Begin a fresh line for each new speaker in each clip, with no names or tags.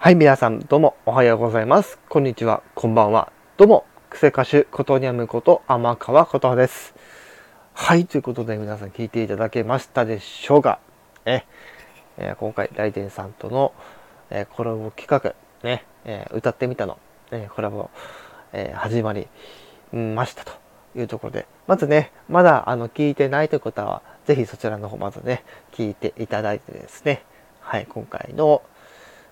はい、皆さん、どうも、おはようございます。こんにちは、こんばんは。どうも、クセ歌手、ことにゃむこと、天川ことです。はい、ということで、皆さん聞いていただけましたでしょうかえ、えー今回、ライデンさんとの、えーコラボ企画、ね、えー歌ってみたの、えコラボ、え始まりましたというところで、まずね、まだあの聞いてないという方は、ぜひそちらの方、まずね、聞いていただいてですね、はい、今回の、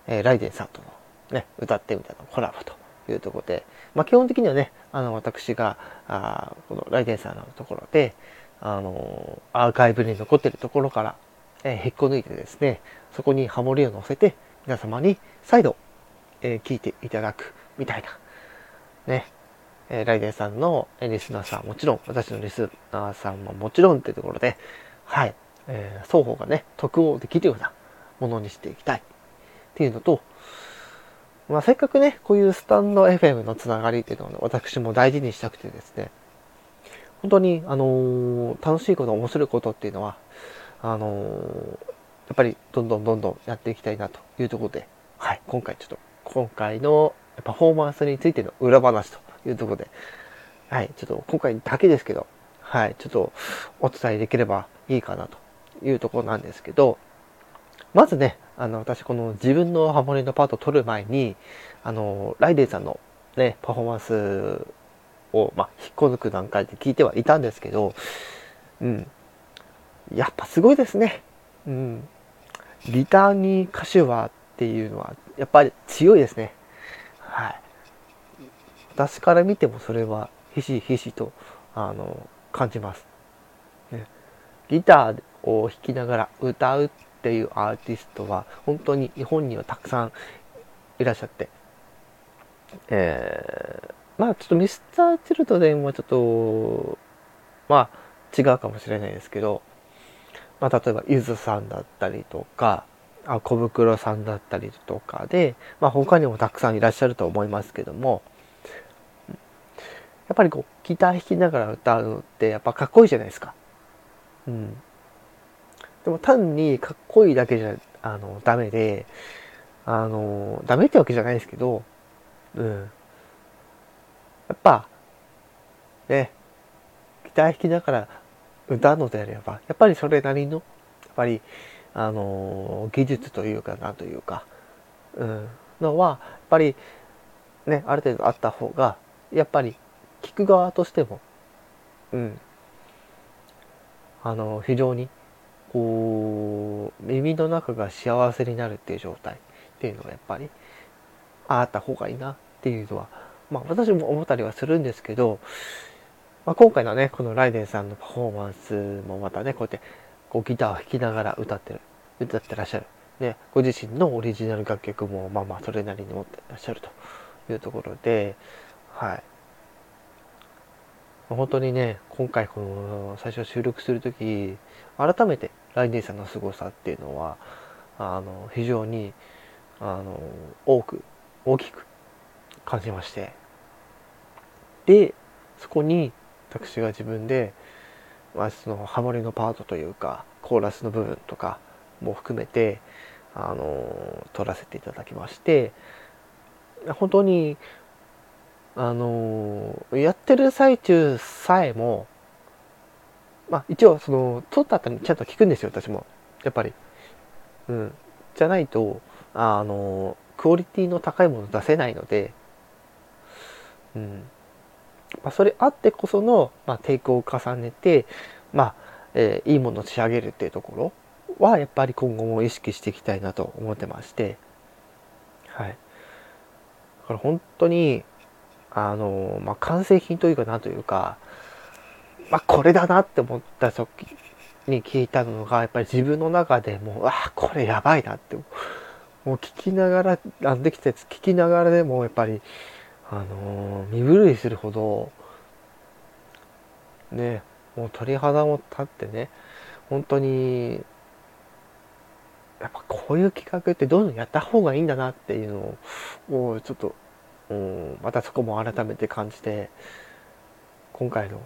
えーライデンさんとの、ね、歌ってみたのコラボというところで、まあ、基本的にはね、あの私があこのライデンさんのところで、あのアーカイブに残ってるところから、えー引っこ抜いてですね、そこにハモリを乗せて、皆様に再度、えー聞いていただくみたいな、ね、えーライデンさんのリスナーさんもちろん、私のリスナーさんももちろんっていうところで、はい、えー双方がね、得をできるようなものにしていきたい。っていうのと、まあ、せっかくね、こういうスタンド FM のつながりっていうのを、ね、私も大事にしたくてですね、本当に、あのー楽しいこと、面白いことっていうのは、あのーやっぱりどんどんどんどんやっていきたいなというところで、はい、今回ちょっと、今回のパフォーマンスについての裏話というところで、はい、ちょっと今回だけですけど、はい、ちょっとお伝えできればいいかなというところなんですけど、まずね、あの、私この自分のハモリのパートを取る前に、あの、ライデンさんのね、パフォーマンスを、まあ、引っこ抜く段階で聞いてはいたんですけど、うん。やっぱすごいですね。うん。ギターに歌手はっていうのは、やっぱり強いですね。はい。私から見てもそれはひしひしと、あの、感じます。ね、ギターを弾きながら歌うっていうアーティストは本当に日本にはたくさんいらっしゃって、えー、まあちょっとミスター・チルドレンはちょっとまあ違うかもしれないですけど、まあ、例えばゆずさんだったりとかあ小袋さんだったりとかで、まあ、他にもたくさんいらっしゃると思いますけどもやっぱりこうギター弾きながら歌うのってやっぱかっこいいじゃないですか。うん、でも単にかっこいいだけじゃあのダメであのダメってわけじゃないですけど、うん、やっぱねギター弾きながら歌うのであればやっぱりそれなりのやっぱりあの技術というかなというか、うん、のはやっぱりねある程度あった方がやっぱり聞く側としてもうん。あの非常にこう耳の中が幸せになるっていう状態っていうのはやっぱりあった方がいいなっていうのはまあ私も思ったりはするんですけど、まあ、今回のねこのライデンさんのパフォーマンスもまたねこうやってこうギターを弾きながら歌ってる歌ってらっしゃる、ね、ご自身のオリジナル楽曲もまあまあそれなりに持ってらっしゃるというところではい。本当にね今回この最初収録する時改めてライデンさんの凄さっていうのはあの非常にあの多く大きく感じまして。でそこに私が自分で、まあ、そのハモリのパートというかコーラスの部分とかも含めてあの撮らせていただきまして本当にあのやってる最中さえもまあ一応その撮った後にちゃんと聞くんですよ私も。やっぱり。うん。じゃないとあのクオリティの高いもの出せないので。うん。まあ、それあってこその、まあ、テイクを重ねてまあ、えーいいものを仕上げるっていうところはやっぱり今後も意識していきたいなと思ってまして。はい。だから本当にあのまあ、完成品というかなというか、まあ、これだなって思った時に聞いたのがやっぱり自分の中でもうあこれやばいなってもう聞きながらあのできたやつ聞きながらでもやっぱりあの身震いするほどねもう鳥肌も立ってね本当にやっぱこういう企画ってどんどんやった方がいいんだなっていうのをもうちょっとうん、またそこも改めて感じて今回の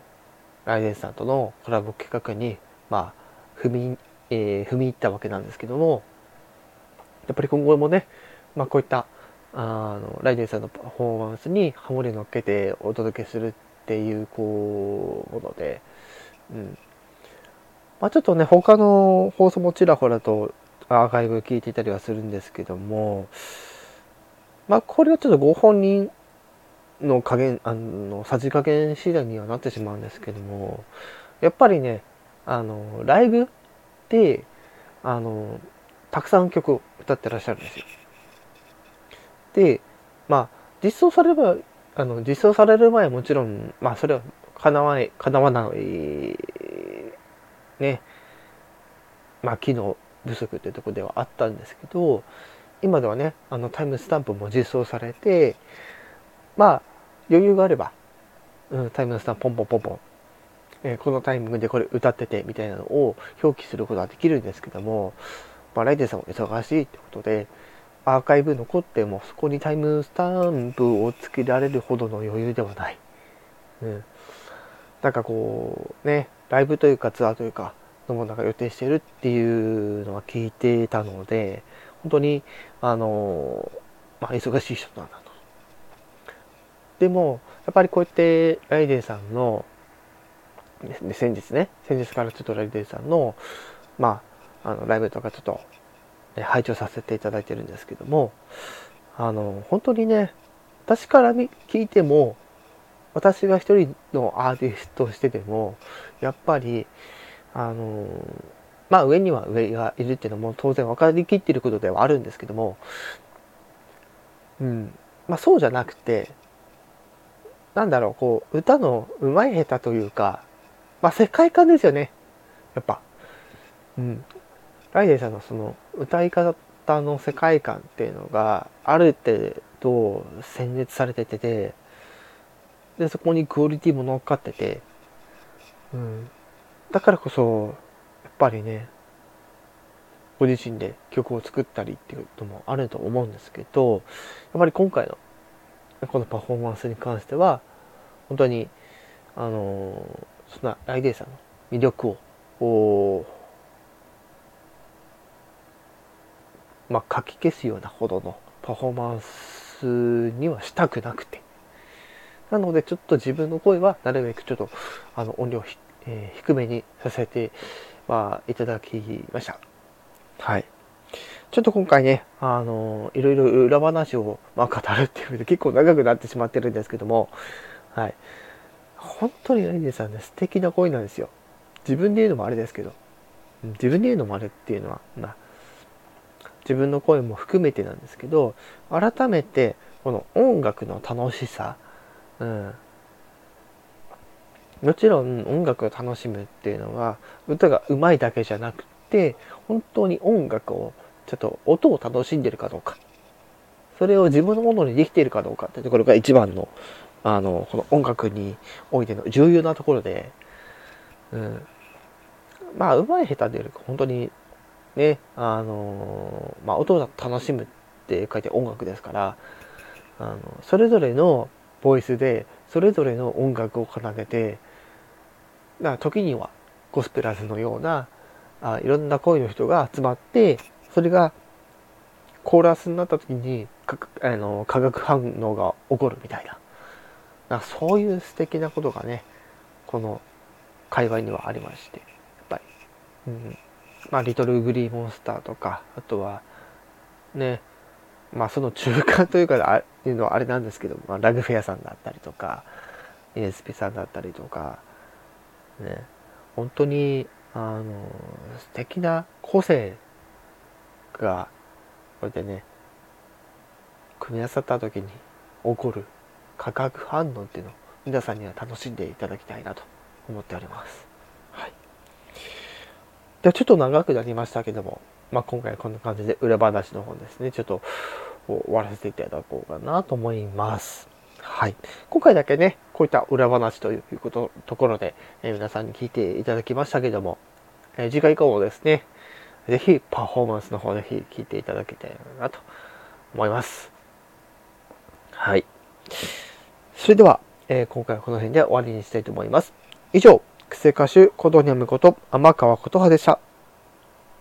ライデンさんとのコラボ企画にまあ踏み,、えー踏み入ったわけなんですけどもやっぱり今後もねまあ、こういったあのライデンさんのパフォーマンスにハモリ乗っけてお届けするっていうこうもので、うん。まあ、ちょっとね他の放送もちらほらとアーカイブ聞いていたりはするんですけどもまあこれはちょっとご本人の加減あのさじ加減次第にはなってしまうんですけどもやっぱりねあのライブであのたくさん曲を歌ってらっしゃるんですよ。でまあ実装されればあの実装される前はもちろんまあそれはかなわないかなわないねまあ機能不足っていうとこではあったんですけど今ではねあのタイムスタンプも実装されてまあ余裕があれば、うん、タイムスタンプポンポンポンポン、えー、このタイミングでこれ歌っててみたいなのを表記することができるんですけども、まあ、ライデンさんも忙しいってことでアーカイブ残ってもそこにタイムスタンプをつけられるほどの余裕ではない。うん。なんかこう、ね、ライブというかツアーというか、のものが予定してるっていうのは聞いてたので、本当に、あの、まあ、忙しい人なんだと。でも、やっぱりこうやってライデンさんの、先日ね、先日からちょっとライデンさんの、まあ、あのライブとかちょっと拝聴させていただいてるんですけどもあの本当にね私から聞いても私が一人のアーティストとしてでもやっぱりあのまあ上には上がいるっていうのも当然分かりきっていることではあるんですけどもうんまあそうじゃなくてなんだろうこう歌の上手い下手というかまあ世界観ですよね。やっぱ。うん。ライデンさんのその歌い方の世界観っていうのがある程度選別されててでそこにクオリティも乗っかってて、うん、だからこそやっぱりねご自身で曲を作ったりっていうこともあると思うんですけどやっぱり今回のこのパフォーマンスに関しては本当にあのそんなライデンさんの魅力をまあ、かき消すようなほどのパフォーマンスにはしたくなくて。なので、ちょっと自分の声はなるべくちょっとあの音量えー、低めにさせて、まあ、いただきました。はい。ちょっと今回ね、あのいろいろ裏話を、まあ、語るっていうで結構長くなってしまってるんですけども、はい。本当にライデさんね、素敵な声なんですよ。自分で言うのもあれですけど、自分で言うのもあれっていうのは、まあ、自分の声も含めてなんですけど改めてこの音楽の楽しさ、うん、もちろん音楽を楽しむっていうのは歌がうまいだけじゃなくて本当に音楽をちょっと音を楽しんでるかどうか。それを自分のものにできているかどうかってところが一番のあのこの音楽においての重要なところで、うん、まあうまい下手でよりか本当にね、あのまあ、音を楽しむって書いて音楽ですから、あのそれぞれのボイスで、それぞれの音楽を奏でて、だ時にはゴスペラーズのようなあいろんな声の人が集まって、それがコーラスになった時にあの化学反応が起こるみたいな。なそういう素敵なことがね、この界隈にはありまして、やっぱり。うんまあ、リトルグリーモンスターとか、あとは、ね、まあ、その中間というか、あいうのはあれなんですけど、まあ、ラグフェアさんだったりとか、ESP さんだったりとか、ね、本当に、あの、素敵な個性が、こうやってね、組み合わさった時に起こる化学反応っていうのを皆さんには楽しんでいただきたいなと思っております。はいではちょっと長くなりましたけども、まあ、今回こんな感じで裏話の方ですね、ちょっと終わらせていただこうかなと思います。はい。今回だけね、こういった裏話ということところで、え、皆さんに聞いていただきましたけども、え、次回以降もですね、ぜひパフォーマンスの方ぜひ聞いていただきたいなと思います。はい。それでは、えー、今回はこの辺で終わりにしたいと思います。以上、クセ歌手、コドニャムこと天川琴葉でした。